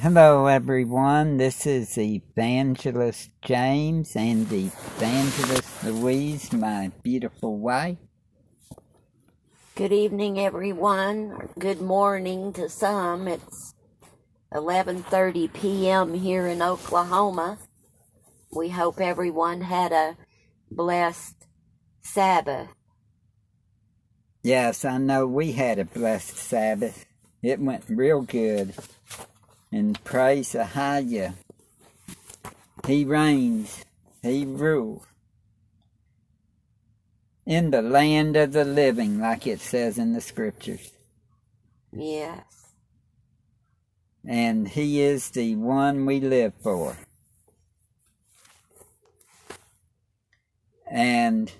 Hello, everyone. This is Evangelist James and Evangelist Louise, my beautiful wife. Good evening, everyone. Good morning to some. It's 11:30 p.m. here in Oklahoma. We hope everyone had a blessed Sabbath. Yes, I know we had a blessed Sabbath. It went real good. And praise Ahaya. He reigns. He rules. In the land of the living, like it says in the scriptures. Yes. And he is the one we live for. And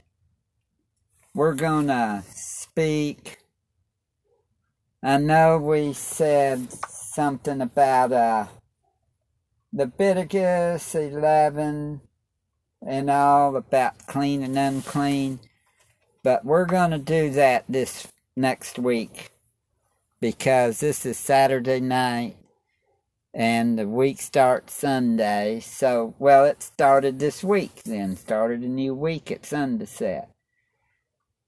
we're going to speak. I know we said something about uh, Leviticus 11 and all about clean and unclean, but we're going to do that this next week because this is Saturday night and the week starts Sunday. So, well, it started this week then, started a new week at sunset.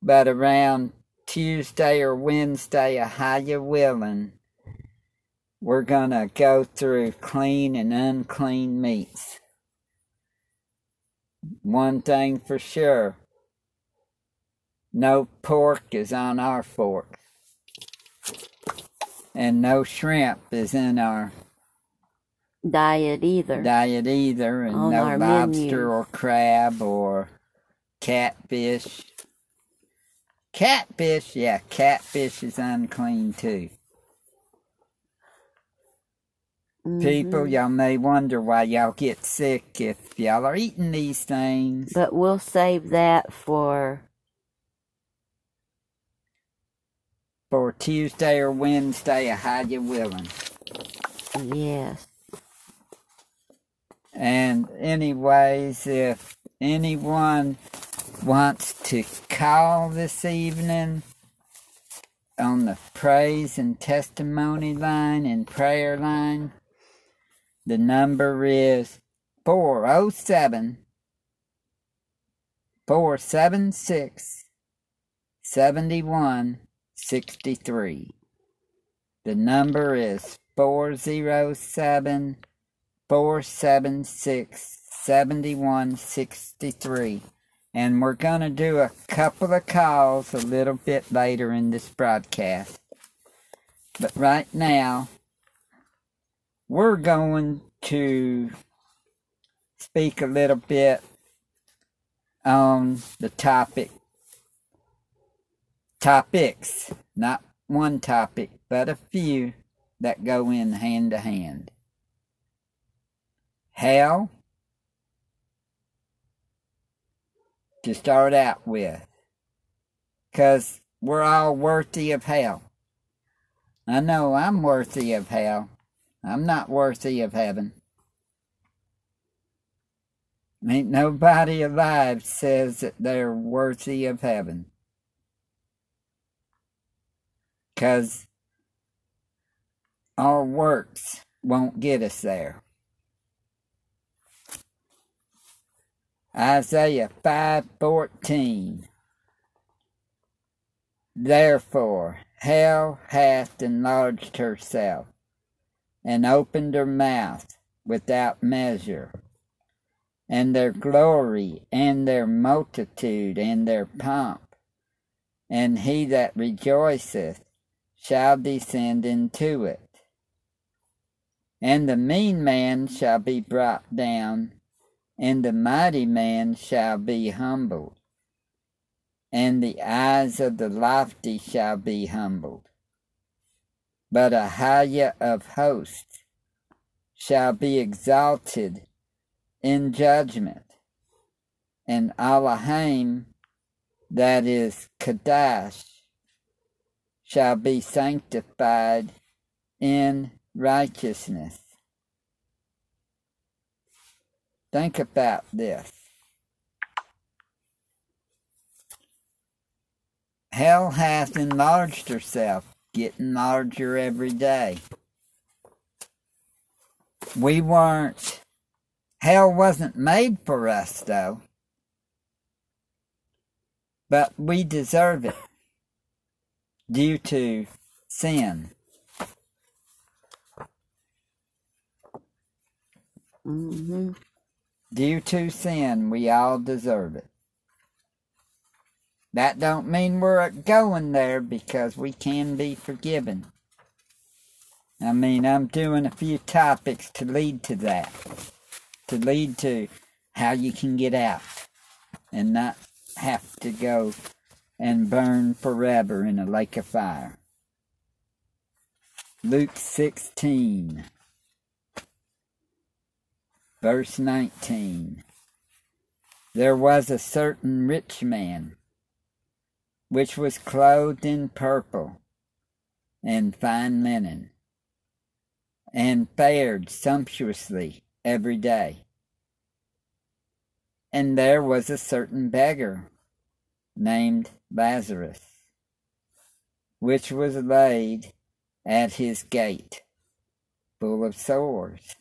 But around Tuesday or Wednesday, Ahiah willing, we're going to go through clean and unclean meats. One thing for sure no pork is on our fork, and no shrimp is in our Diet either. diet either, and On no lobster menu. or crab or catfish. Catfish, yeah, catfish is unclean too. People, Mhm. y'all may wonder why y'all get sick if y'all are eating these things. But we'll save that for For Tuesday or Wednesday, how you willing. yes. And anyways, if anyone wants to call this evening on the praise and testimony line and prayer line, the number is 407 476 7163. The number is 407 476 7163. And we're going to do a couple of calls a little bit later in this broadcast. But right now, we're going to speak a little bit on the topic topics, not one topic, but a few that go in hand to hand. Hell, to start out with, because we're all worthy of hell. I know I'm worthy of hell. I'm not worthy of heaven. Ain't nobody alive says that they're worthy of heaven. Because our works won't get us there. Isaiah 5:14 Therefore hell hath enlarged herself and opened her mouth without measure. And their glory and their multitude and their pomp. And he that rejoiceth shall descend into it. And the mean man shall be brought down and the mighty man shall be humbled, and the eyes of the lofty shall be humbled. But Ahiah of hosts shall be exalted in judgment, and Elohim, that is Kadash, shall be sanctified in righteousness. Think about this. Hell hath enlarged herself, getting larger every day. we weren't, hell wasn't made for us though. But we deserve it due to sin. Mm-hmm. Due to sin, we all deserve it. That don't mean we're going there because we can be forgiven. I mean, I'm doing a few topics to lead to that. To lead to how you can get out and not have to go and burn forever in a lake of fire. Luke 16, verse 19. There was a certain rich man, which was clothed in purple and fine linen, and fared sumptuously every day. And there was a certain beggar named Lazarus, which was laid at his gate, full of sores,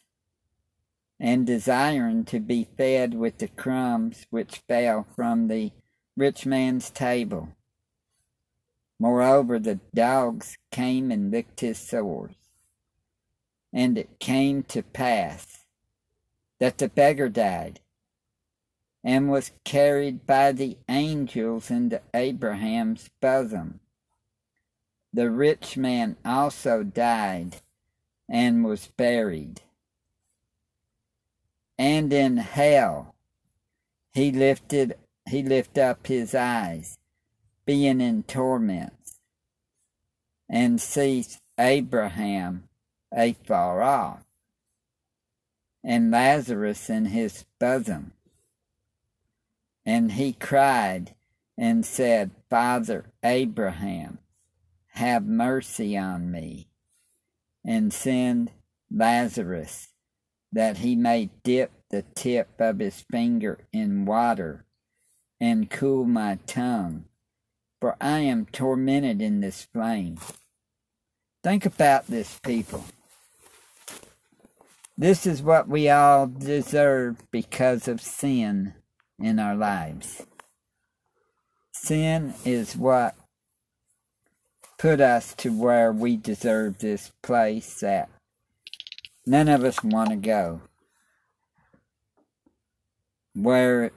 and desiring to be fed with the crumbs which fell from the rich man's table. Moreover, the dogs came and licked his sores. And it came to pass that the beggar died and was carried by the angels into Abraham's bosom. The rich man also died and was buried. And in hell he lifted he lifted up his eyes, being in torments, and sees Abraham afar off, and Lazarus in his bosom. And he cried and said, Father Abraham, have mercy on me, and send Lazarus that he may dip the tip of his finger in water and cool my tongue, for I am tormented in this flame. Think about this, people. This is what we all deserve because of sin in our lives. Sin is what put us to where we deserve this place that none of us want to go. Where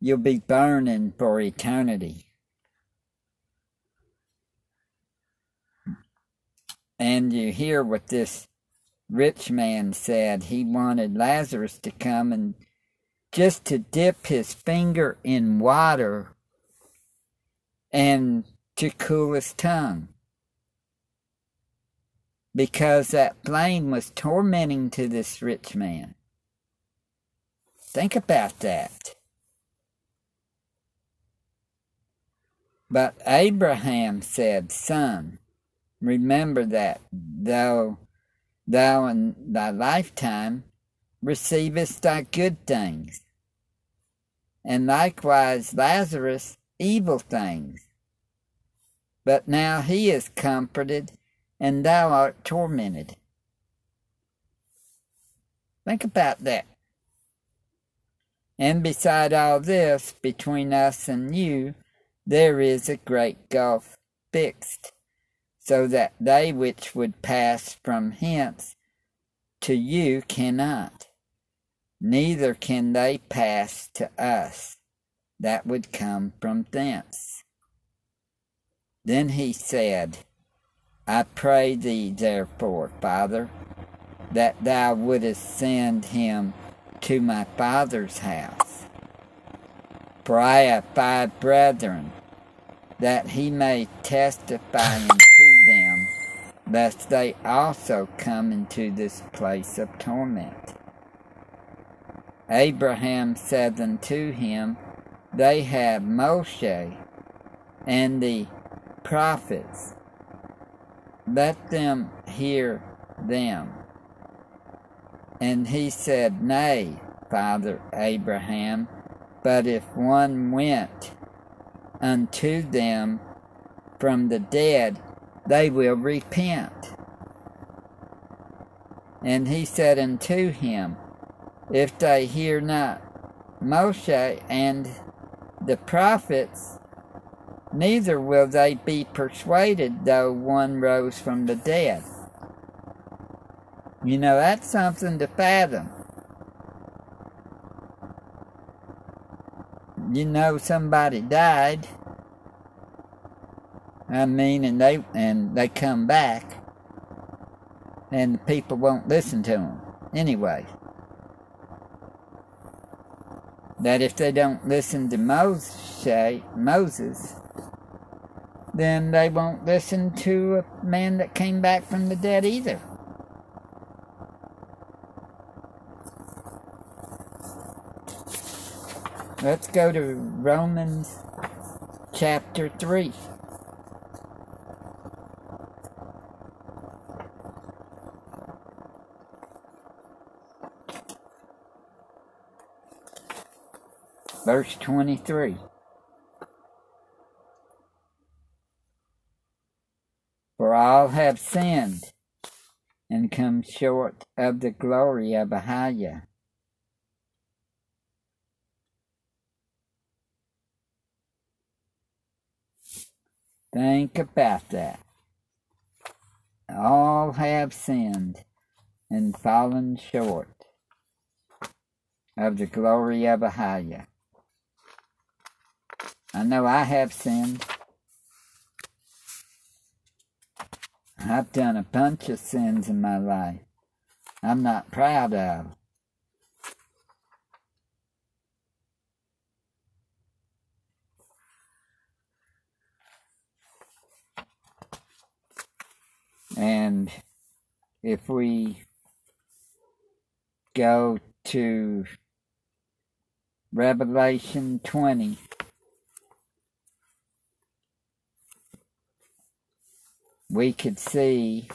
you'll be burning for eternity. And you hear what this rich man said. He wanted Lazarus to come and just to dip his finger in water and to cool his tongue. Because that flame was tormenting to this rich man. Think about that. But Abraham said, Son, remember that thou, thou in thy lifetime receivest thy good things, and likewise Lazarus evil things. But now he is comforted, and thou art tormented. Think about that. And beside all this, between us and you, there is a great gulf fixed, so that they which would pass from hence to you cannot, neither can they pass to us that would come from thence. Then he said, I pray thee, therefore, Father, that thou wouldest send him to my father's house. For I have five brethren, that he may testify them, lest they also come into this place of torment. Abraham said unto him, They have Moshe and the prophets. Let them hear them. And he said, Nay, Father Abraham, but if one went unto them from the dead, they will repent. And he said unto him, If they hear not Moshe and the prophets, neither will they be persuaded though one rose from the dead. You know, that's something to fathom. You know somebody died. I mean, and they and they come back, and the people won't listen to them anyway. That if they don't listen to Moshe, Moses, then they won't listen to a man that came back from the dead either. Let's go to Romans chapter 3. Verse 23. For all have sinned and come short of the glory of Ahiah. Think about that. All have sinned and fallen short of the glory of Ahiah. I know I have sinned. I've done a bunch of sins in my life I'm not proud of. And if we go to Revelation 20, we could see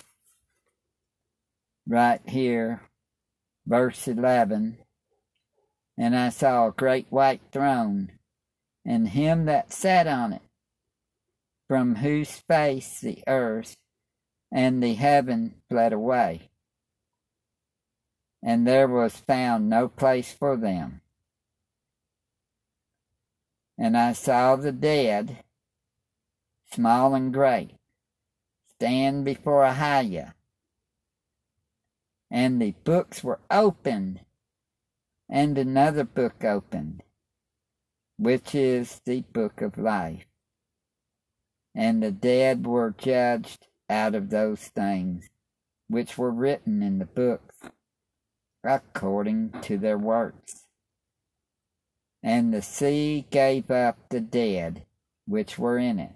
right here, verse 11, and I saw a great white throne, and him that sat on it, from whose face the earth and the heaven fled away, and there was found no place for them. And I saw the dead, small and great, stand before Ahiah, and the books were opened, and another book opened, which is the book of life. And the dead were judged out of those things which were written in the books according to their works. And the sea gave up the dead which were in it,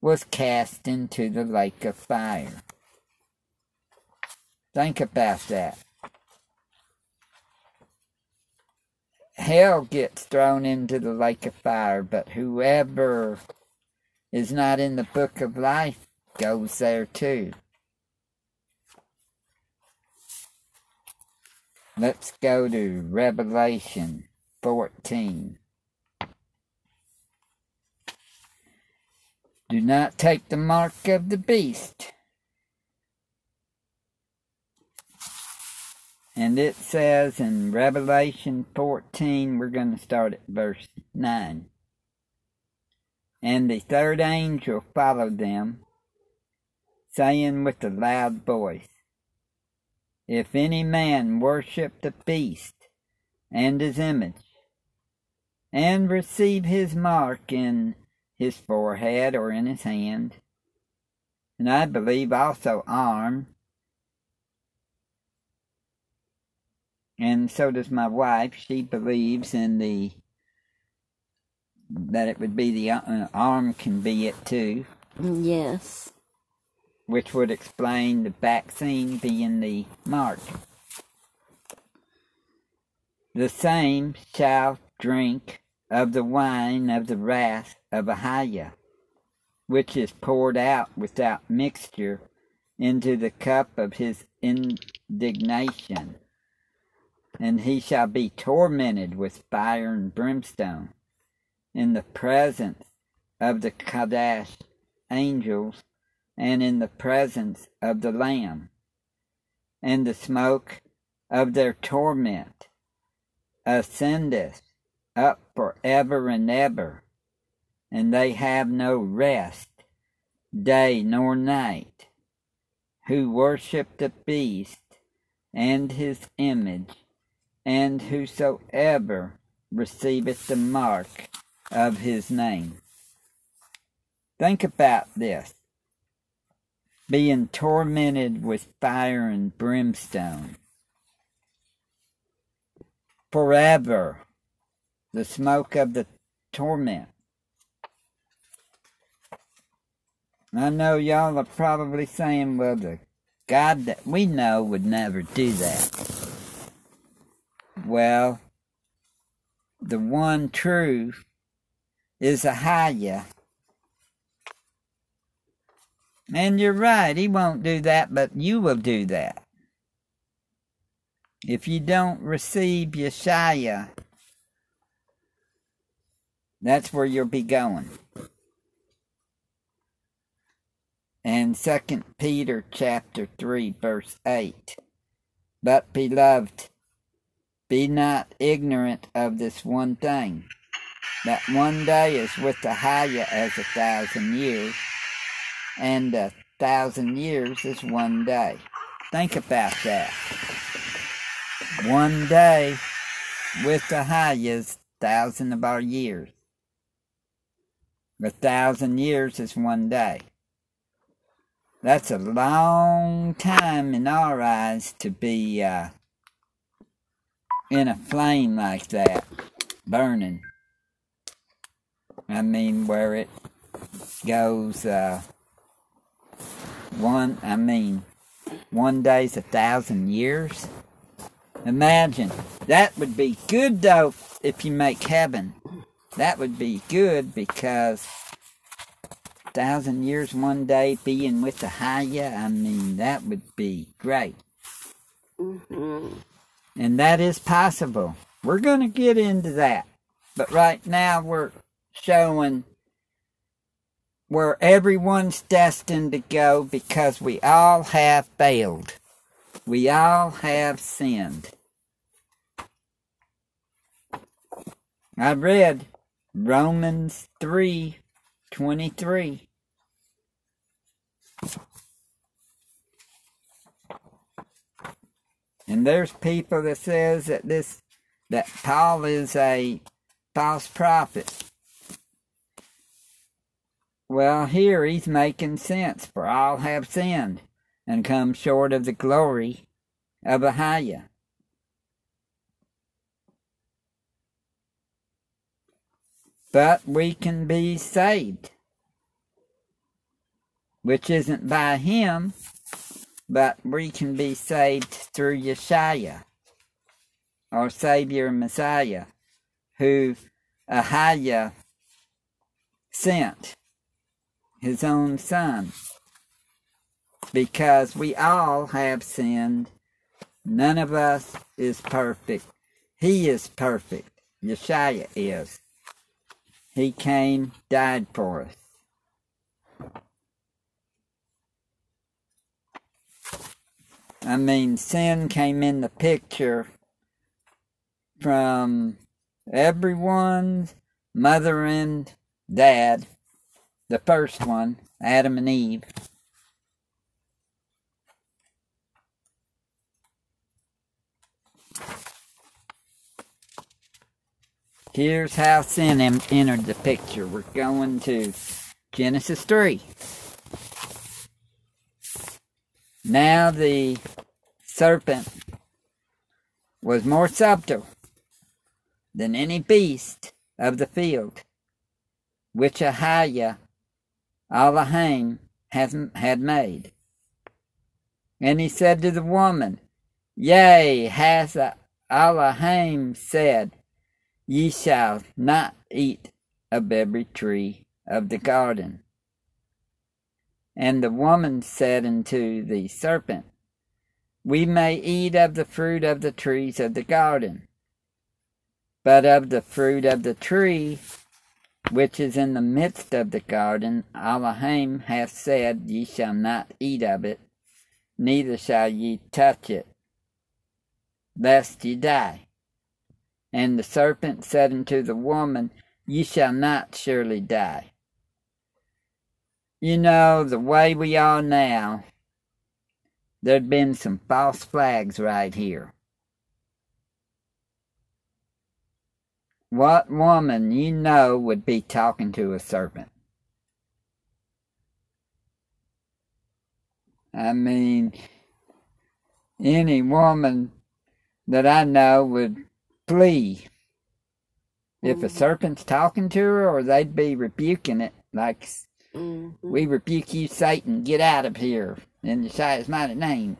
was cast into the lake of fire. Think about that. Hell gets thrown into the lake of fire, but whoever is not in the book of life goes there too. Let's go to Revelation 14. Do not take the mark of the beast. And it says in Revelation 14, we're going to start at verse 9. And the third angel followed them, saying with a loud voice, If any man worship the beast and his image, and receive his mark in his forehead or in his hand, and I believe also arm, and so does my wife. She believes in the that it would be the uh, arm can be it too. Yes. which would explain the vaccine being the mark. The same shall drink of the wine of the wrath of Ahiah, which is poured out without mixture into the cup of his indignation. And he shall be tormented with fire and brimstone in the presence of the Kadesh angels and in the presence of the Lamb, and the smoke of their torment ascendeth up for ever and ever, and they have no rest, day nor night, who worship the beast and his image, and whosoever receiveth the mark of his name. Think about this being tormented with fire and brimstone forever the smoke of the torment. I know y'all are probably saying, well, the God that we know would never do that. Well, the one true is Ahiah. And you're right, he won't do that, but you will do that. If you don't receive Yeshua, that's where you'll be going. And Second Peter chapter 3 verse 8. But beloved, be not ignorant of this one thing, that one day is with Ahiah as a thousand years, and a thousand years is one day. Think about that. One day with Ahiah is thousand of our years. A thousand years is one day. That's a long time in our eyes to be uh, in a flame like that, burning. I mean, where it goes, uh, one, I mean, one day's a thousand years. Imagine. That would be good, though, if you make heaven that would be good because thousand years one day being with the Haya, I mean, that would be great. Mm-hmm. And that is possible. We're going to get into that. But right now we're showing where everyone's destined to go because we all have failed. We all have sinned. I read Romans three twenty three. And there's people that says that this that Paul is a false prophet. Well, here he's making sense, for all have sinned and come short of the glory of Ahiah. But we can be saved, which isn't by Him, but we can be saved through Yeshua, our Savior Messiah, who Ahiah sent his own Son. Because we all have sinned. None of us is perfect. He is perfect. Yeshua is. He came, died for us. I mean, sin came in the picture from everyone's mother and dad, the first one, Adam and Eve. Here's how sin entered the picture. We're going to Genesis 3. Now the serpent was more subtle than any beast of the field, which Ahiah Elohim had made. And he said to the woman, Yea, hath Elohim said, Ye shall not eat of every tree of the garden. And the woman said unto the serpent, We may eat of the fruit of the trees of the garden, but of the fruit of the tree which is in the midst of the garden, Elohim hath said, Ye shall not eat of it, neither shall ye touch it, lest ye die. And the serpent said unto the woman, Ye shall not surely die. You know, the way we are now, there'd been some false flags right here. What woman you know would be talking to a serpent? I mean, any woman that I know would flee if a Mhm. serpent's talking to her, or they'd be rebuking it like, Mhm. We rebuke you, Satan, get out of here in Yeshua's mighty name.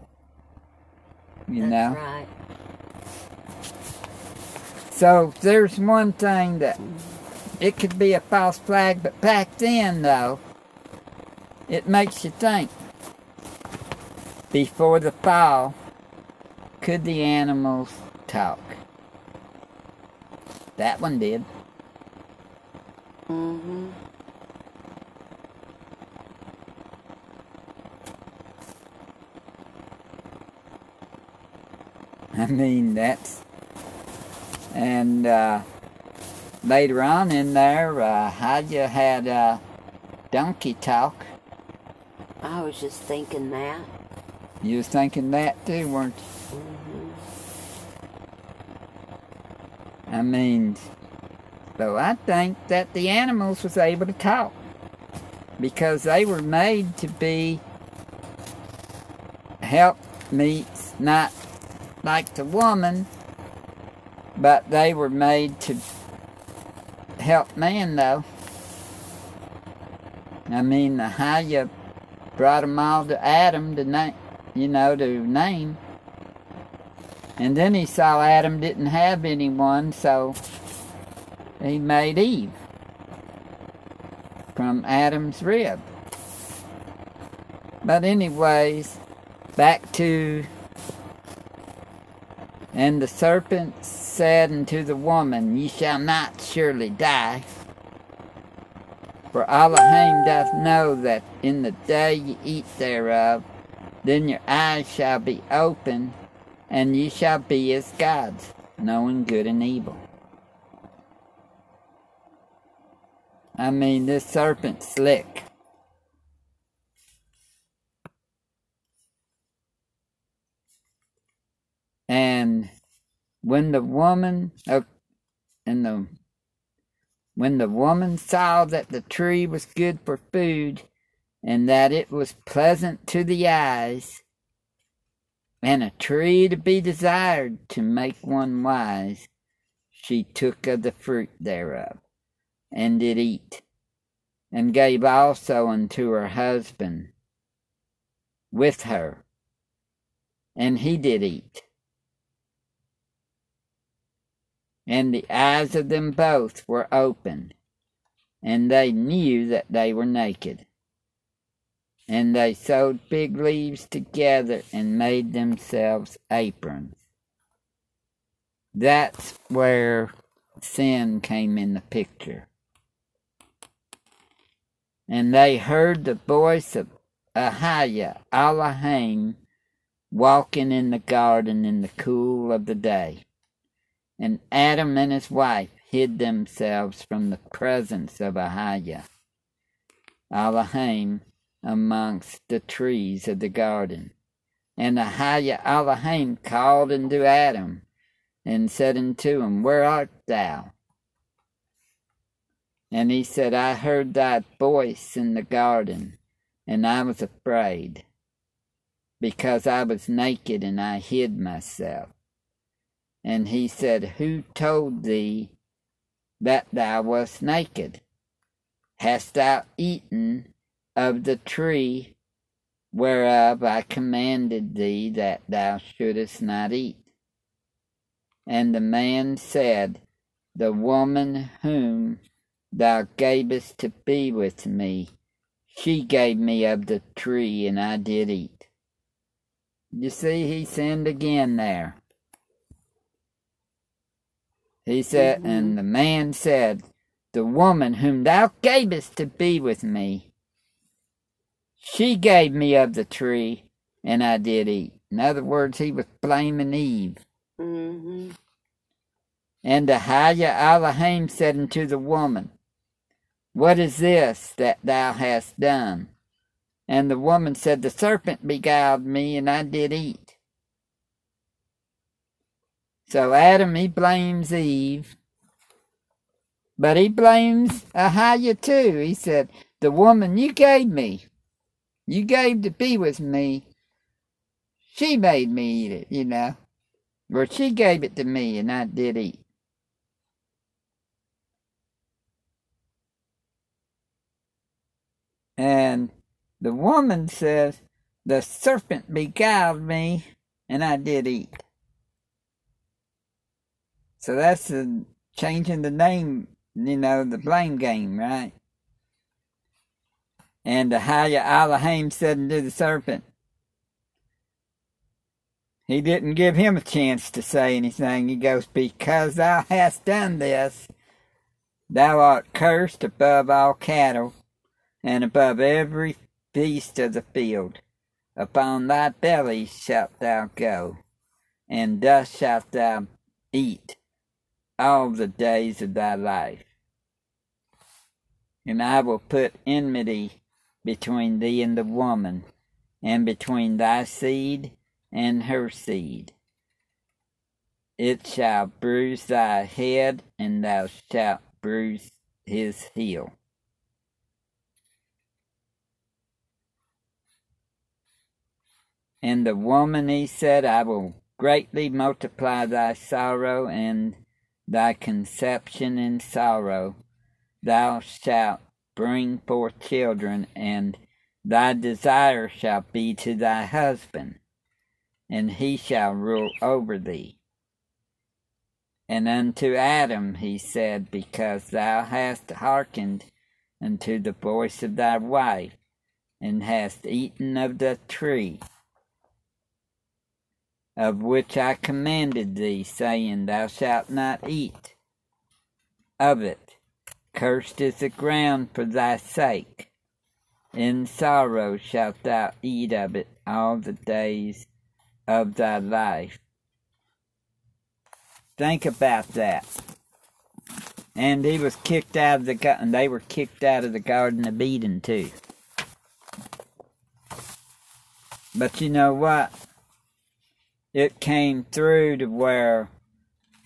You That's know? right. So there's one thing that it could be a false flag, but back then, though, it makes you think. Before the fall, could the animals talk? That one did. Mhm. I mean, that's. And uh, later on in there, uh, Hadja had uh, donkey talk. I was just thinking that. You was thinking that too, weren't you? Mhm. I mean, so I think that the animals was able to talk because they were made to be help meets, not like the woman, but they were made to help man though. I mean, the Haya brought them all to Adam to name, you know, to name. And then he saw Adam didn't have anyone, so he made Eve from Adam's rib. But, anyways, back to. And the serpent said unto the woman, Ye shall not surely die. For Elohim doth know that in the day ye eat thereof, then your eyes shall be opened, and ye shall be as gods, knowing good and evil. I mean, this serpent's slick. And when the woman, and the when the woman saw that the tree was good for food, and that it was pleasant to the eyes, and a tree to be desired to make one wise, she took of the fruit thereof, and did eat, and gave also unto her husband with her, and he did eat. And the eyes of them both were opened, and they knew that they were naked. And they sewed fig leaves together and made themselves aprons. That's where sin came in the picture. And they heard the voice of Ahiah, Elohim, walking in the garden in the cool of the day. And Adam and his wife hid themselves from the presence of Ahiah, Elohim, amongst the trees of the garden. And the Ahiah Elohim called unto Adam, and said unto him, Where art thou? And he said, I heard thy voice in the garden, and I was afraid, because I was naked and I hid myself. And he said, Who told thee that thou wast naked? Hast thou eaten of the tree whereof I commanded thee that thou shouldest not eat. And the man said, The woman whom thou gavest to be with me, she gave me of the tree, and I did eat. You see, he sinned again there. He said, Mhm. and the man said, The woman whom thou gavest to be with me, she gave me of the tree, and I did eat. In other words, he was blaming Eve. Mm-hmm. And Ahiah Elohim said unto the woman, What is this that thou hast done? And the woman said, The serpent beguiled me, and I did eat. So Adam, he blames Eve, but he blames Ahiah too. He said, The woman you gave me, you gave to be with me, she made me eat it, you know. Or she gave it to me, and I did eat. And the woman says, The serpent beguiled me, and I did eat. So that's the changing the name, you know, the blame game, right? And Ahiah Elohim said unto the serpent, he didn't give him a chance to say anything. He goes, Because thou hast done this, thou art cursed above all cattle, and above every beast of the field. Upon thy belly shalt thou go, and thus shalt thou eat all the days of thy life. And I will put enmity between thee and the woman, and between thy seed and her seed. It shall bruise thy head, and thou shalt bruise his heel. And the woman he said, I will greatly multiply thy sorrow and thy conception in sorrow. Thou shalt bring forth children, and thy desire shall be to thy husband, and he shall rule over thee. And unto Adam he said, Because thou hast hearkened unto the voice of thy wife, and hast eaten of the tree of which I commanded thee, saying, Thou shalt not eat of it. Cursed is the ground for thy sake. In sorrow shalt thou eat of it all the days of thy life. Think about that. And he was kicked out of the gar- and they were kicked out of the Garden of Eden too. But you know what? It came through to where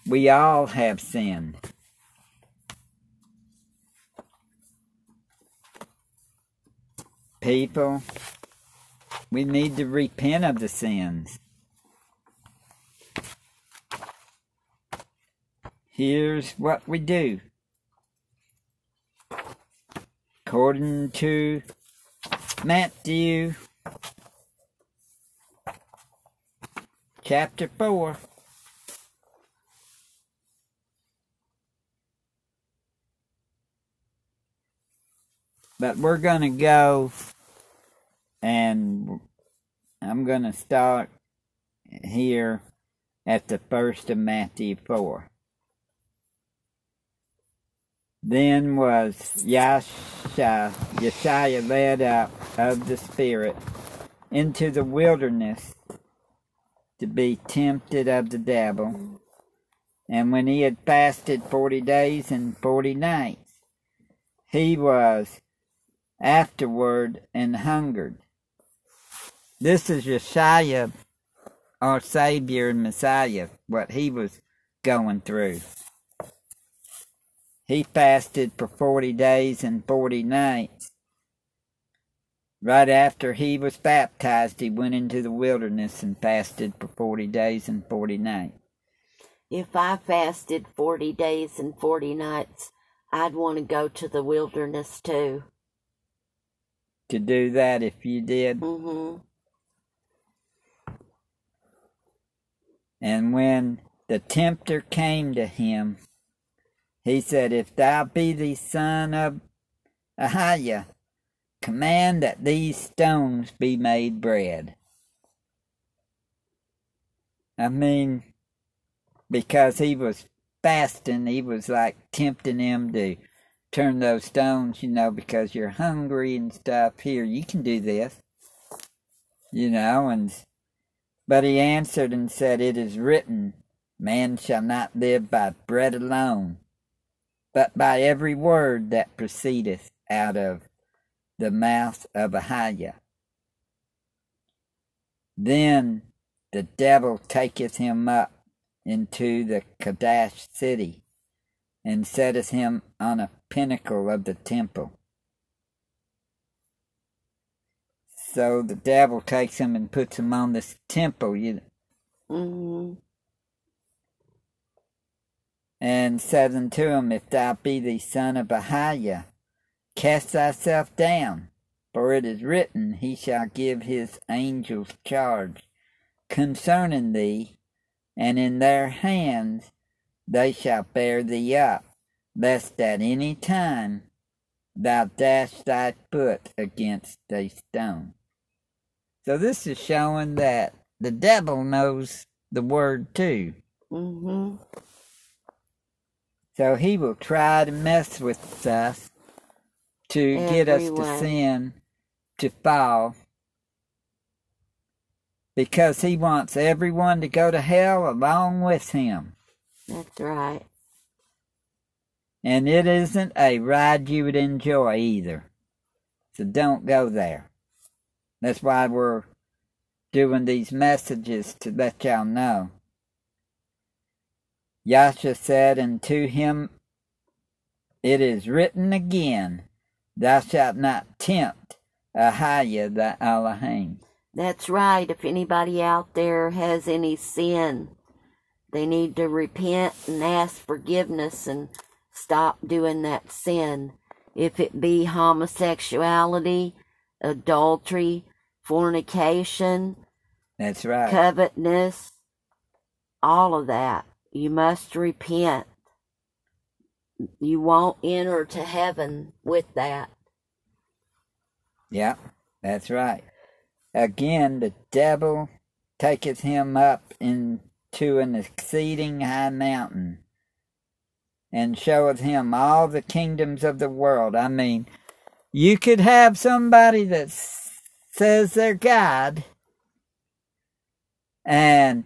we all have sinned. People, we need to repent of the sins. Here's what we do. According to Matthew chapter 4. But we're going to go and I'm going to start here at the first of Matthew 4. Then was Yasha, Yeshua led up of the Spirit into the wilderness to be tempted of the devil. And when he had fasted forty days and forty nights, he was afterward and hungered. This is Yeshua, our Savior and Messiah, what he was going through. He fasted for forty days and forty nights. Right after he was baptized, he went into the wilderness and fasted for 40 days and 40 nights. If I fasted 40 days and 40 nights, I'd want to go to the wilderness too. to do that if you did. Mm-hmm. And when the tempter came to him, he said, If thou be the son of Ahiah, command that these stones be made bread. I mean, because he was fasting, he was like tempting him to turn those stones, you know, because you're hungry and stuff. Here, you can do this, you know, and but he answered and said, It is written, Man shall not live by bread alone, but by every word that proceedeth out of the mouth of Ahiah. Then the devil taketh him up into the Kadash city, and setteth him on a pinnacle of the temple. So the devil takes him and puts him on this temple, you Mm-hmm. and said unto him, If thou be the son of Ahiah, cast thyself down, for it is written, He shall give his angels charge concerning thee, and in their hands they shall bear thee up, lest at any time thou dash thy foot against a stone. So this is showing that the devil knows the word too. Mm-hmm. So he will try to mess with us to get us to sin, to fall, because he wants everyone to go to hell along with him. That's right. And it isn't a ride you would enjoy either. So don't go there. That's why we're doing these messages to let y'all know. Yasha said unto him, It is written again, Thou shalt not tempt Ahiah thy Elohim. That's right. If anybody out there has any sin, they need to repent and ask forgiveness and stop doing that sin. If it be homosexuality, adultery, fornication, That's right. covetousness, all of that, you must repent. You won't enter to heaven with that. Yeah, that's right. Again, the devil taketh him up into an exceeding high mountain and showeth him all the kingdoms of the world. I mean, you could have somebody that s- says they're God and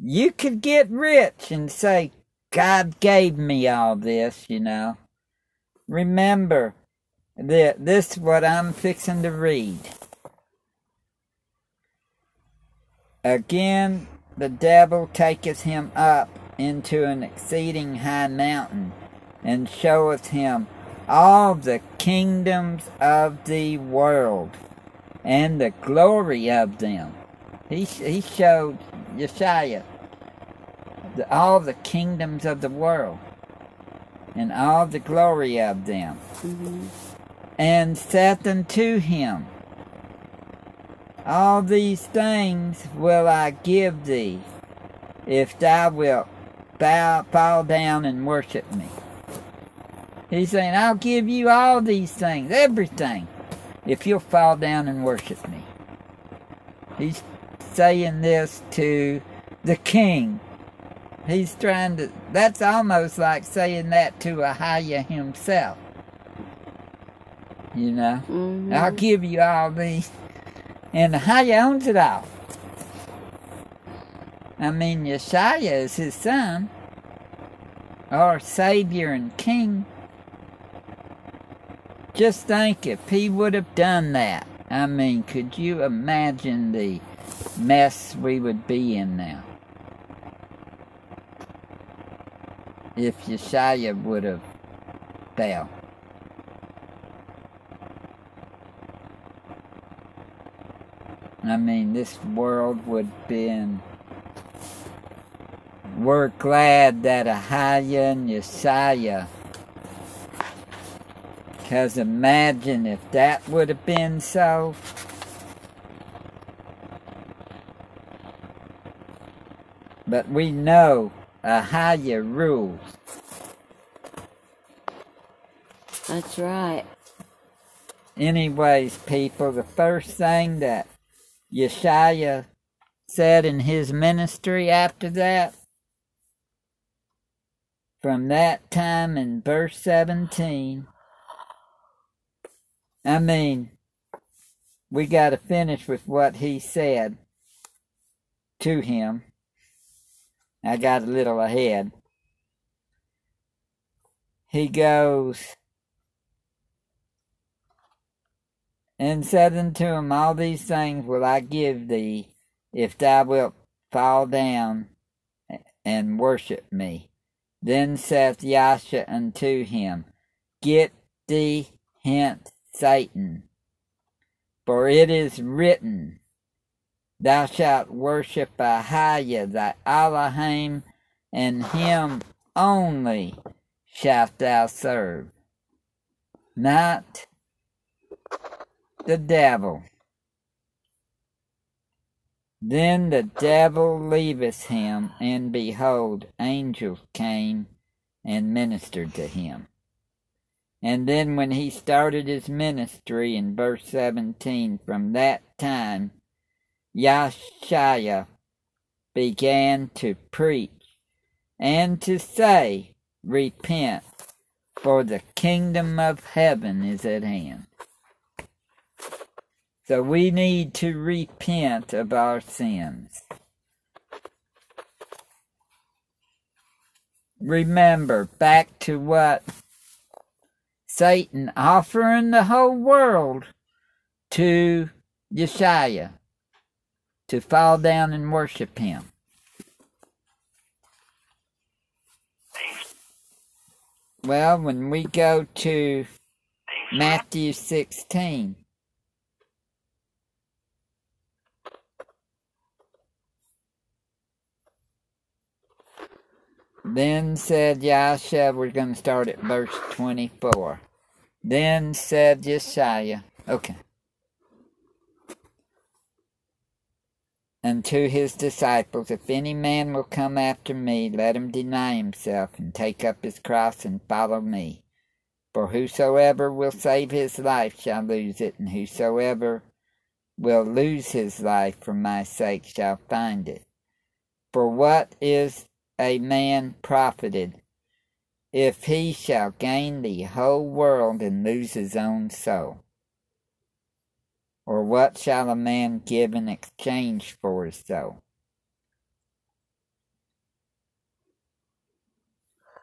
you could get rich and say, God gave me all this, you know. Remember, that this is what I'm fixing to read. Again, the devil taketh him up into an exceeding high mountain, and showeth him all the kingdoms of the world, and the glory of them. He, he showed Yeshua the, all the kingdoms of the world, and all the glory of them hmm and saith unto him, All these things will I give thee, if thou wilt bow, fall down and worship me. He's saying, I'll give you all these things, everything, if you'll fall down and worship me. He's saying this to the king. He's trying to, that's almost like saying that to Ahiah himself. You know? hmm I'll give you all these. And Ahiah owns it all. I mean, Yeshua is his son, our Savior and King. Just think if he would have done that. I mean, could you imagine the mess we would be in now? If Yeshua would have fell. I mean, this world would been. We're glad that Ahiah and Yeshaya Because imagine if that would have been so. But we know Ahiah rules. That's right. Anyways, people, the first thing that Yeshaya said in his ministry after that, from that time in verse 17, I mean, we got to finish with what he said to him. I got a little ahead. He goes, and said unto him, All these things will I give thee, if thou wilt fall down and worship me. Then saith Yahshua unto him, Get thee hence, Satan, for it is written, Thou shalt worship Ahiah thy Elohim, and him only shalt thou serve, not the devil. Then the devil leaveth him, and behold, angels came and ministered to him. And then when he started his ministry in verse 17, from that time, Yahshua began to preach and to say, Repent, for the kingdom of heaven is at hand. So we need to repent of our sins. Remember, back to what Satan offering the whole world to Yeshua to fall down and worship him. Well, when we go to Matthew 16, Then said Yahshua, we're going to start at verse 24. Then said Yeshua, okay. Unto his disciples, If any man will come after me, let him deny himself, and take up his cross, and follow me. For whosoever will save his life shall lose it, and whosoever will lose his life for my sake shall find it. For what is a man profited if he shall gain the whole world and lose his own soul? Or what shall a man give in exchange for his soul?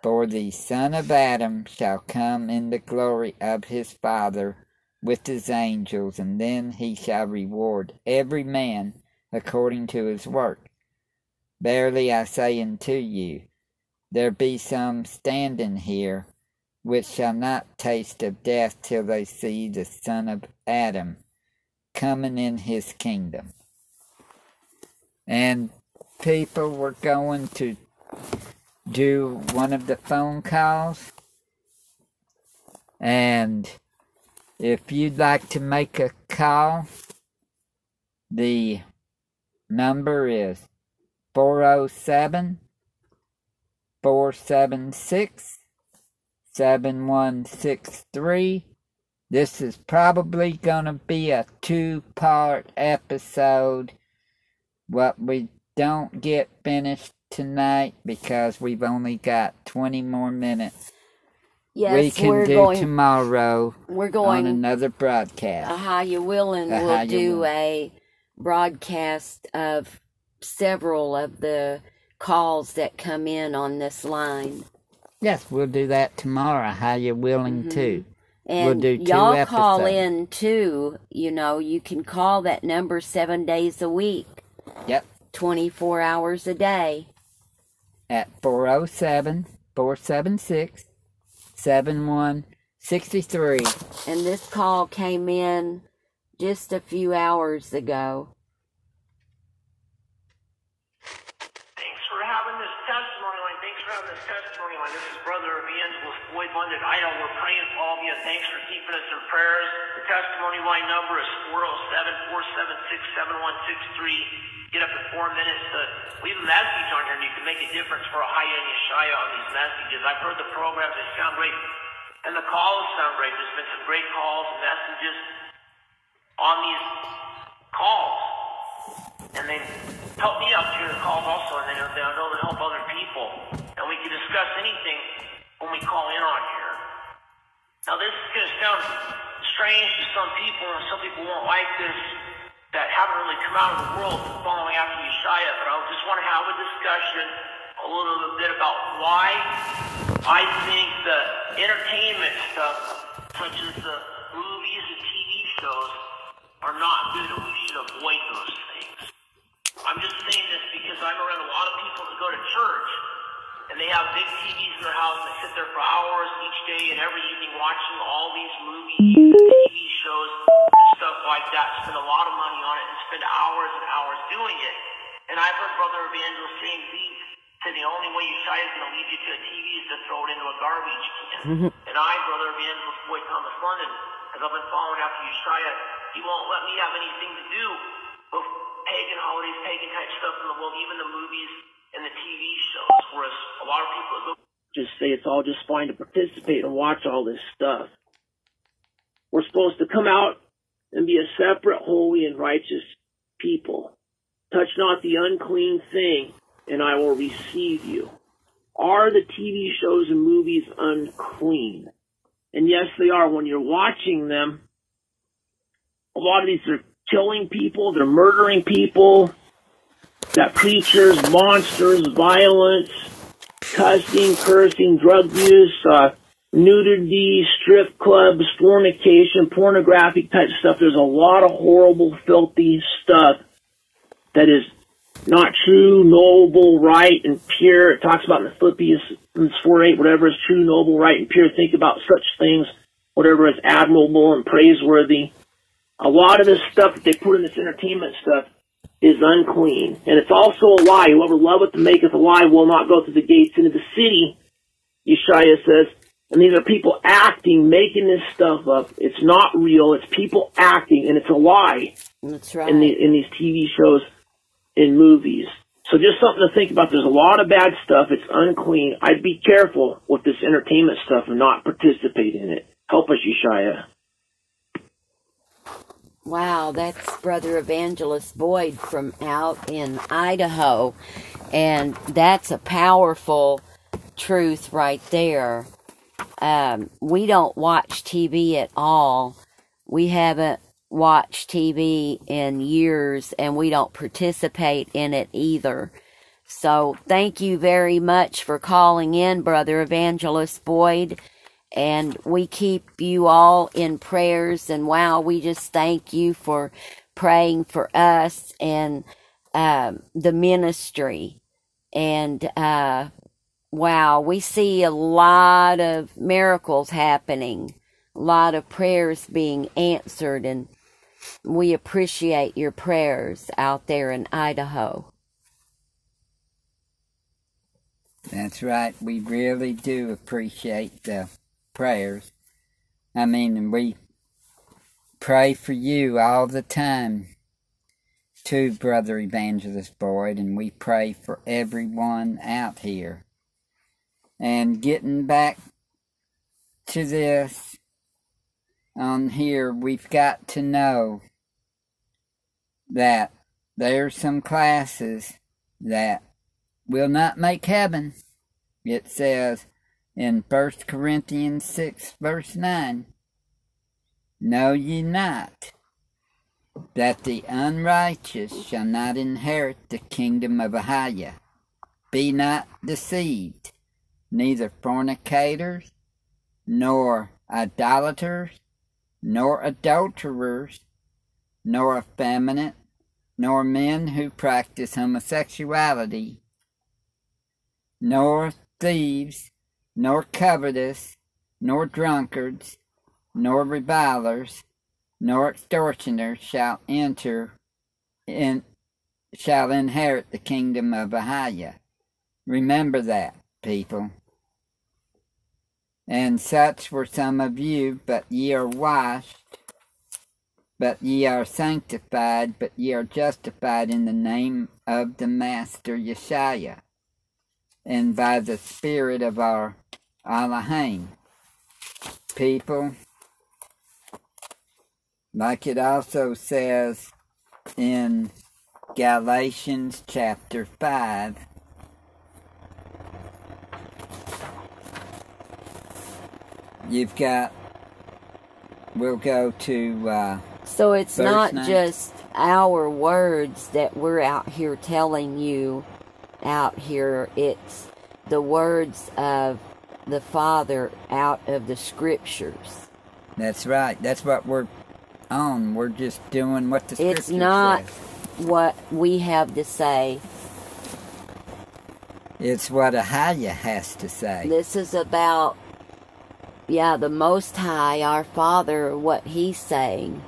For the Son of Adam shall come in the glory of his Father with his angels, and then he shall reward every man according to his work. Verily I say unto you, there be some standing here which shall not taste of death till they see the Son of Adam coming in his kingdom. And people were going to do one of the phone calls. And if you'd like to make a call, the number is 407 476 7163. This is probably going to be a two part episode. What we don't get finished tonight because we've only got 20 more minutes. Yes, we can we're do going. tomorrow we're going on another broadcast. Ahiah Willing will Ahiah do Willing. a broadcast of several of the calls that come in on this line. Yes, we'll do that tomorrow. How you willing Mhm. to? And We'll do two y'all call in too. You know, you can call that number seven days a week, Yep. 24 hours a day. At 407 476 7163. And this call came in just a few hours ago. Thanks for having this testimony line. Thanks on this testimony line. This is Brother Boyd London, Idaho. We're praying for all of you. Thanks for keeping us in prayers. The testimony line number is 407-476-7163. Get up to four minutes uh, to leave a message on here, and you can make a difference for a high-end Yeshaya on these messages. I've heard the programs. They sound great. And the calls sound great. There's been some great calls and messages on these calls. And they help me out through the calls also, and they know, they know to help other people. And we can discuss anything when we call in on here. Now, this is going to sound strange to some people, and some people won't like this that haven't really come out of the world following after Yeshaya, but I just want to have a discussion a little bit about why I think the entertainment stuff, such as the movies and TV shows, are not good and we should avoid those things. I'm just saying this because I'm around a lot of people that go to church and they have big TVs in their house and they sit there for hours each day and every evening watching all these movies and TV shows and stuff like that, spend a lot of money on it and spend hours and hours doing it. And I've heard Brother Evangelist saying these said the only way Yeshaya is going to lead you to a TV is to throw it into a garbage can. Mm-hmm. and I, Brother Evangelist Boyd Thomas London, as I've been following after Yeshaya, he won't let me have anything to do with pagan holidays, pagan type stuff in the world, even the movies and the TV shows. Whereas a lot of people just say it's all just fine to participate and watch all this stuff. We're supposed to come out and be a separate, holy, and righteous people. Touch not the unclean thing, and I will receive you. Are the TV shows and movies unclean? And yes, they are. When you're watching them, a lot of these are killing people, they're murdering people, got creatures, monsters, violence, cussing, cursing, drug use, uh, nudity, strip clubs, fornication, pornographic type stuff. There's a lot of horrible, filthy stuff that is not true, noble, right, and pure. It talks about in the Philippians 4 8, whatever is true, noble, right, and pure. Think about such things, whatever is admirable and praiseworthy. A lot of this stuff that they put in this entertainment stuff is unclean. And it's also a lie. Whoever loveth and maketh a lie will not go through the gates into the city, Yeshaya says. And these are people acting, making this stuff up. It's not real. It's people acting, and it's a lie. That's right. In, the, in these TV shows, in movies. So just something to think about. There's a lot of bad stuff. It's unclean. I'd be careful with this entertainment stuff and not participate in it. Help us, Yeshaya. Wow, that's Brother Evangelist Boyd from out in Idaho. And that's a powerful truth right there. Um, we don't watch TV at all. We haven't watched TV in years and we don't participate in it either. So thank you very much for calling in, Brother Evangelist Boyd and we keep you all in prayers. And wow, we just thank you for praying for us and um, the ministry. And uh, wow, we see a lot of miracles happening, a lot of prayers being answered, and we appreciate your prayers out there in Idaho. That's right. We really do appreciate the prayers. I mean, we pray for you all the time, too, Brother Evangelist Boyd, and we pray for everyone out here. And getting back to this on here, we've got to know that there's some classes that will not make heaven. It says, in 1 Corinthians 6, verse 9. Know ye not that the unrighteous shall not inherit the kingdom of Ahiah? Be not deceived, neither fornicators, nor idolaters, nor adulterers, nor effeminate, nor men who practice homosexuality, nor thieves, nor covetous, nor drunkards, nor revilers, nor extortioners shall enter in shall inherit the kingdom of Ahiah. Remember that. people. And such were some of you, but ye are washed, but ye are sanctified, but ye are justified in the name of the Master Yeshua, and by the Spirit of our Elohim. People, like it also says in Galatians chapter 5, you've got, we'll go to, uh, So it's not nine. just our words that we're out here telling you out here, it's the words of the Father out of the scriptures. that's right, that's what we're on. We're just doing what the scripture It's not says. what we have to say. It's what Ahiah has to say. This is about, yeah, the Most High, our Father, what He's saying.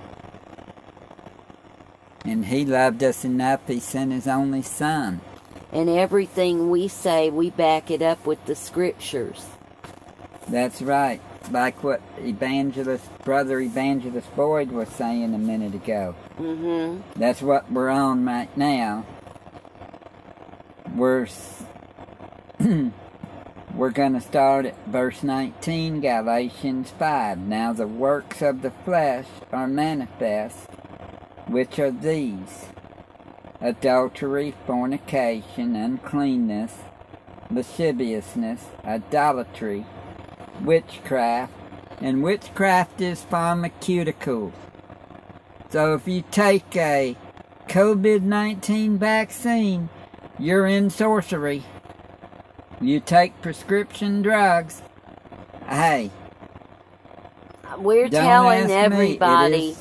And he loved us enough, he sent his only son. And everything we say, we back it up with the scriptures. That's right. Like what evangelist, brother evangelist Boyd was saying a minute ago. Mm-hmm. That's what we're on right now. We're we're going to start at verse 19, Galatians 5. Now the works of the flesh are manifest, which are these: adultery, fornication, uncleanness, lasciviousness, idolatry, witchcraft, and witchcraft is pharmaceutical. So if you take a COVID 19 vaccine, you're in sorcery. You take prescription drugs. Hey, We're telling everybody,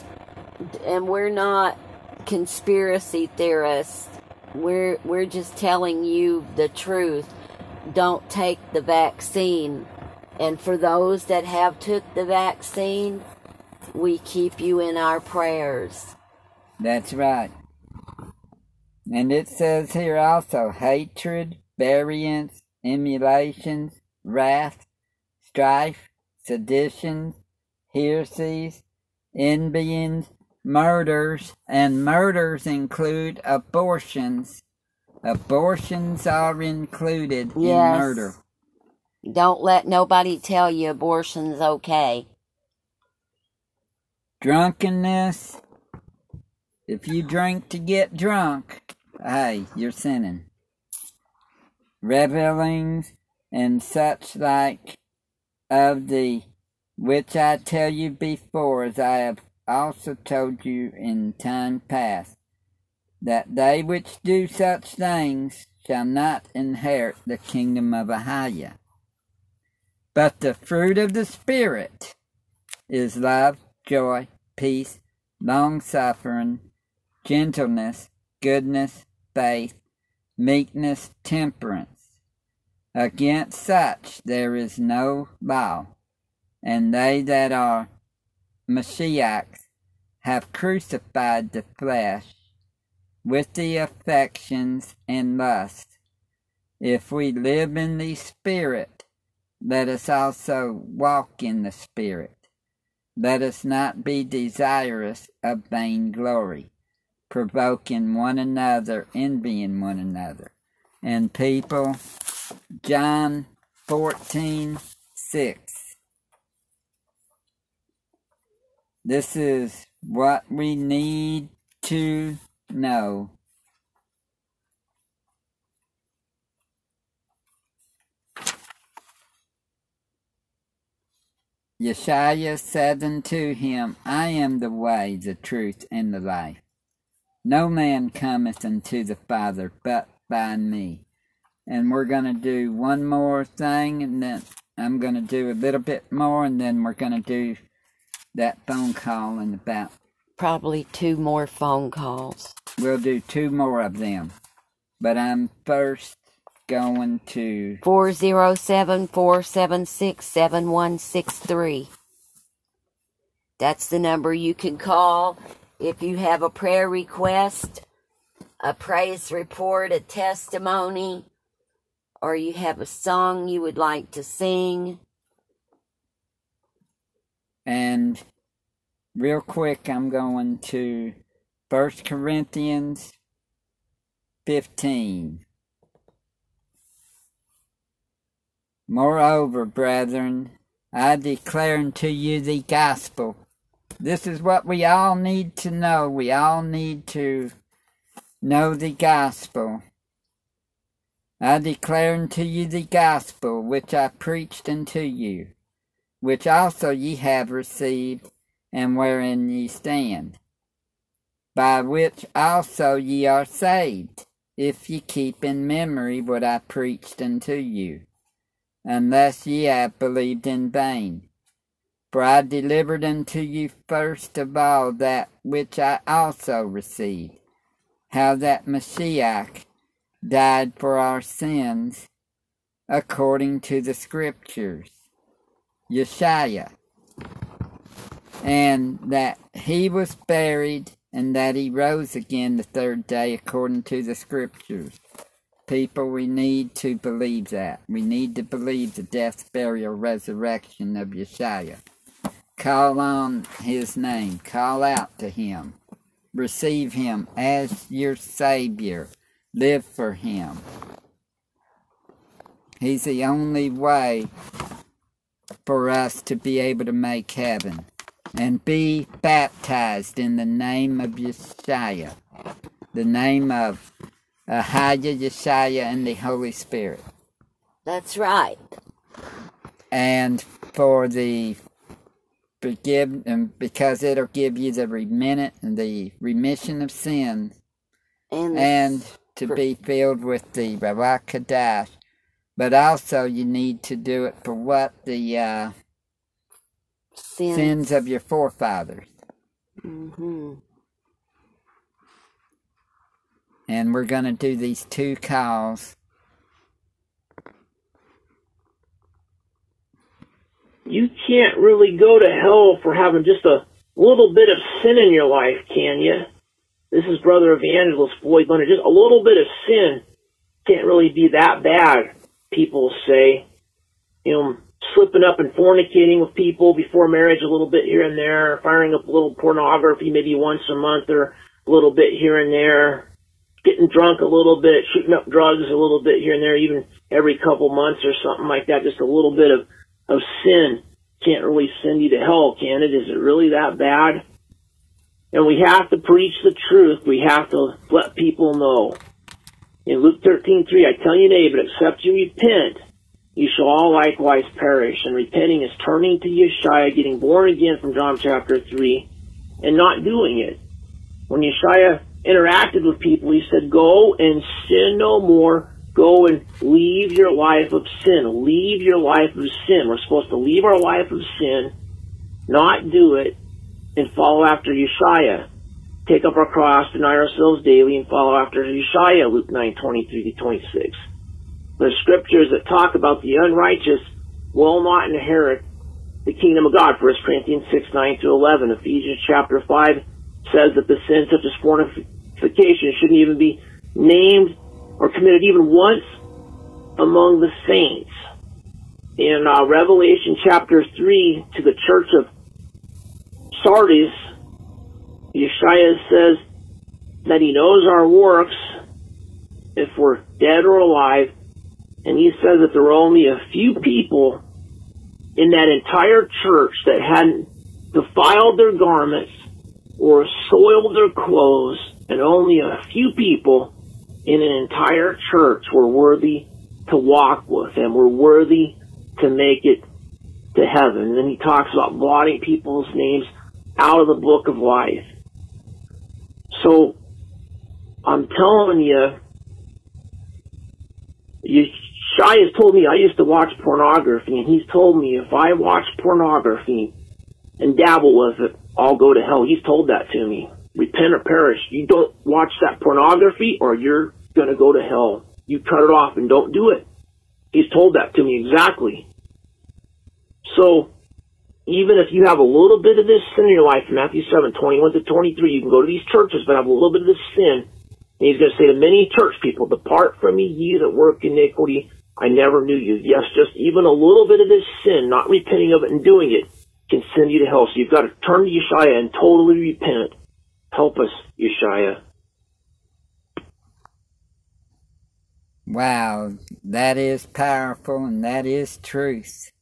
and we're not conspiracy theorists. We're we're just telling you the truth. Don't take the vaccine. And for those that have took the vaccine, we keep you in our prayers. That's right. And it says here also hatred, variance, emulations, wrath, strife, seditions, heresies, envyings, murders, and murders include abortions. Abortions are included in Yes. murder. Don't let nobody tell you abortion's okay. Drunkenness. If you drink to get drunk, hey, you're sinning. Revelings and such like of the which I tell you before, as I have also told you in time past, that they which do such things shall not inherit the kingdom of Ahiah. But the fruit of the Spirit is love, joy, peace, long suffering, gentleness, goodness, faith, meekness, temperance. Against such there is no law, and they that are Mashiachs have crucified the flesh with the affections and lusts. If we live in the Spirit, let us also walk in the Spirit. Let us not be desirous of vainglory, provoking one another, envying one another. And people, John 14 6. This is what we need to know. Yeshua said unto him, I am the way, the truth, and the life. No man cometh unto the Father but by me. And we're going to do one more thing, and then I'm going to do a little bit more, and then we're going to do that phone call in about, Probably two more phone calls. we'll do two more of them. But I'm first going to, 407 476 7163. That's the number you can call if you have a prayer request, a praise report, a testimony, or you have a song you would like to sing. And real quick, I'm going to First Corinthians 15. Moreover, brethren, I declare unto you the gospel. This is what we all need to know. We all need to know the gospel. I declare unto you the gospel which I preached unto you, which also ye have received, and wherein ye stand, by which also ye are saved, if ye keep in memory what I preached unto you unless ye have believed in vain. For I delivered unto you first of all that which I also received, how that Mashiach died for our sins according to the Scriptures, Yeshua, and that he was buried and that he rose again the third day according to the Scriptures People, we need to believe that. We need to believe the death, burial, resurrection of Yeshua. Call on his name. Call out to him. Receive him as your Savior. Live for him. He's the only way for us to be able to make heaven. And be baptized in the name of Yeshua. The name of Ahiah, Yeshaya, and the Holy Spirit. That's right. And for the forgive, and because it'll give you the remit, the remission of sin, and, and to for, be filled with the Ruach Kadash. But also, you need to do it for what the uh, sins. sins of your forefathers. Mm-hmm. And we're going to do these two calls. You can't really go to hell for having just a little bit of sin in your life, can you? This is Brother Evangelist Floyd Leonard. Just a little bit of sin can't really be that bad, people say. You know, slipping up and fornicating with people before marriage a little bit here and there, firing up a little pornography maybe once a month or a little bit here and there, getting drunk a little bit, shooting up drugs a little bit here and there, even every couple months or something like that. Just a little bit of, of sin can't really send you to hell, can it? Is it really that bad? And we have to preach the truth. We have to let people know. In Luke 13, 3, I tell you, nay, but except you repent, you shall all likewise perish. And repenting is turning to Yeshua, getting born again from John chapter 3, and not doing it. When Yeshua interacted with people, he said, go and sin no more. Go and leave your life of sin. Leave your life of sin. We're supposed to leave our life of sin, not do it, and follow after Yeshua. Take up our cross, deny ourselves daily, and follow after Yeshua, Luke 9, 23 to 26. The scriptures that talk about the unrighteous will not inherit the kingdom of God. 1 Corinthians 6, 9 to 11. Ephesians chapter 5 says that the sin such as fornication shouldn't even be named or committed even once among the saints. In uh, Revelation chapter 3 to the church of Sardis, Yeshua says that he knows our works, if we're dead or alive, and he says that there were only a few people in that entire church that hadn't defiled their garments or soiled their clothes, and only a few people in an entire church were worthy to walk with and were worthy to make it to heaven. And then he talks about blotting people's names out of the book of life. So I'm telling you, you Shai has told me I used to watch pornography, and he's told me if I watch pornography and dabble with it, I'll go to hell. He's told that to me. Repent or perish. You don't watch that pornography or you're going to go to hell. You cut it off and don't do it. He's told that to me exactly. So, even if you have a little bit of this sin in your life, Matthew 7, 21 to 23, you can go to these churches, but have a little bit of this sin. And he's going to say to many church people, Depart from me, ye that work iniquity. I never knew you. Yes, just even a little bit of this sin, not repenting of it and doing it, can send you to hell. So you've got to turn to Yeshua and totally repent. Help us, Yeshua. Wow, that is powerful and that is truth.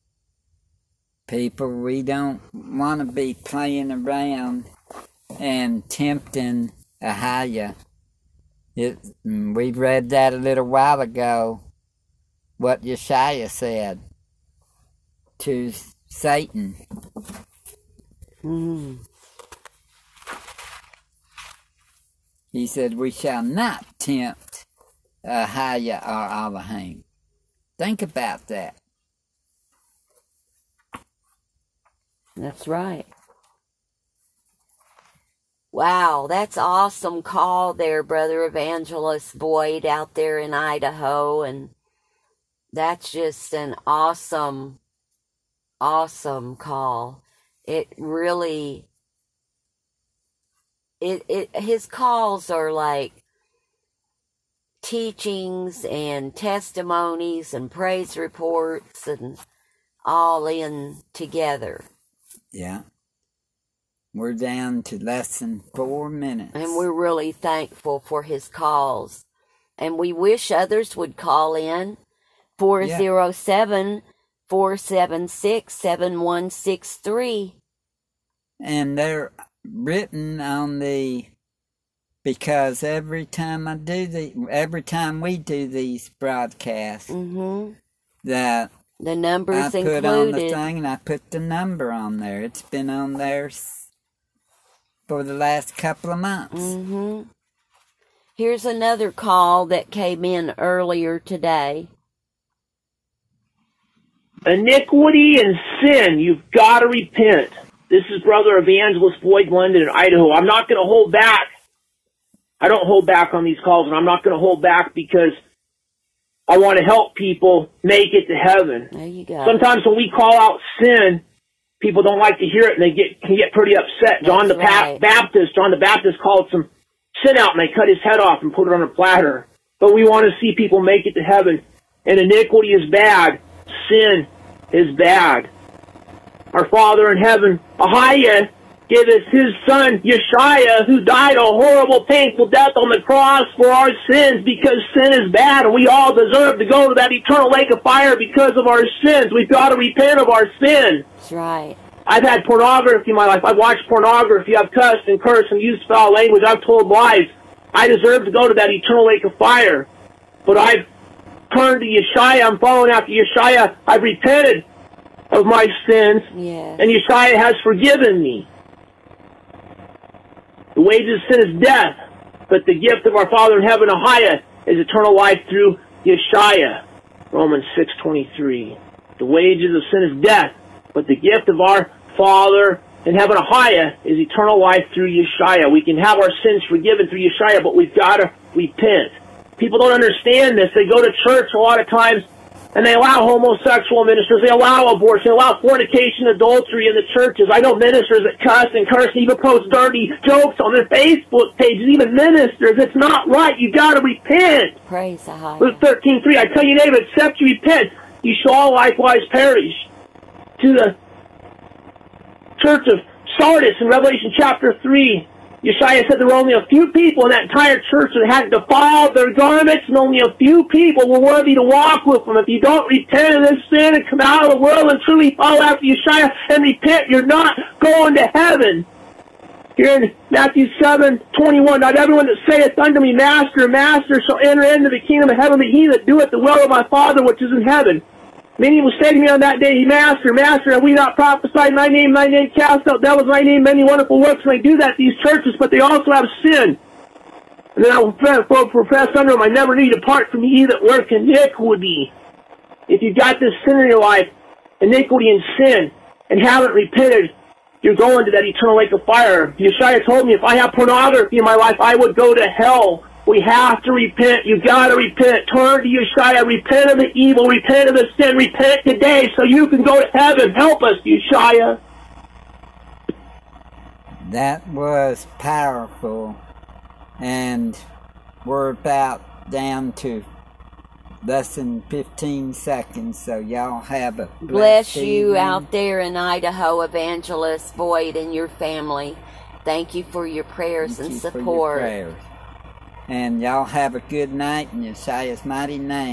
People, we don't want to be playing around and tempting Ahiah. It, we read that a little while ago, what Yeshua said to Satan. Mm. He said, We shall not tempt Ahiah or Elohim. Think about that. That's right. Wow, that's awesome call there, Brother Evangelist Boyd out there in Idaho. And that's just an awesome, awesome call. It really, it, it, his calls are like teachings and testimonies and praise reports and all in together. Yeah. We're down to less than four minutes. And we're really thankful for his calls. And we wish others would call in 407 476 7163. And they're written on the because every time I do the every time we do these broadcasts Mm-hmm. that The I numbers put on the included. thing and I put the number on there. It's been on there for the last couple of months. Mm-hmm. Here's another call that came in earlier today. Iniquity and sin, you've got to repent. This is Brother Evangelist Boyd London in Idaho. I'm not going to hold back. I don't hold back on these calls, and I'm not going to hold back because I want to help people make it to heaven. There you go. Sometimes when we call out sin, people don't like to hear it and they get can get pretty upset. John the That's right. Baptist, John the Baptist called some sin out and they cut his head off and put it on a platter. But we want to see people make it to heaven. And iniquity is bad. Sin is bad. Our Father in heaven, Ahiah, gave us his son, Yeshua, who died a horrible, painful death on the cross for our sins because sin is bad and we all deserve to go to that eternal lake of fire because of our sins. We've got to repent of our sin. That's right. I've had pornography in my life. I've watched pornography. I've cussed and cursed and used foul language. I've told lies. I deserve to go to that eternal lake of fire. But I've turned to Yeshua. I'm following after Yeshua. I've repented of my sins. Yes. And Yeshua has forgiven me. The wages of sin is death, but the gift of our Father in heaven, Ahiah, is eternal life through Yeshua. Romans 6.23. The wages of sin is death, but the gift of our Father in heaven, Ahiah, is eternal life through Yeshua. We can have our sins forgiven through Yeshua, but we've got to repent. People don't understand this. They go to church a lot of times and they allow homosexual ministers, they allow abortion, they allow fornication, adultery in the churches. I know ministers that cuss and curse and even post dirty jokes on their Facebook pages, even ministers. It's not right. You gotta repent. Praise the high. Luke thirteen three. I tell you, neighbor, except you repent, you shall all likewise perish. To the church of Sardis in Revelation chapter 3, Yeshua said there were only a few people in that entire church that had defiled their garments, and only a few people were worthy to walk with them. If you don't repent of this sin and come out of the world and truly follow after Yeshua and repent, you're not going to heaven. Here in Matthew seven twenty one, not everyone that saith unto me, Master, Master, shall enter into the kingdom of heaven, but he that doeth the will of my Father which is in heaven. Many will say to me on that day, Master, Master, have we not prophesied my name, my name cast out devils, my name many wonderful works, and they do that these churches, but they also have sin. And then I will profess, under them, I never need depart from ye that work iniquity. If you've got this sin in your life, iniquity and sin, and haven't repented, you're going to that eternal lake of fire. Yeshua told me if I have pornography in my life, I would go to hell. We have to repent. You gotta repent. Turn to Yeshua. Repent of the evil. Repent of the sin. Repent today so you can go to heaven. Help us, Yeshua. That was powerful and we're about down to less than 15 seconds, so y'all have a bless, bless you out there in Idaho, Evangelist Boyd, and your family. Thank you for your prayers Thank and you support. And y'all have a good night in Josiah's mighty name.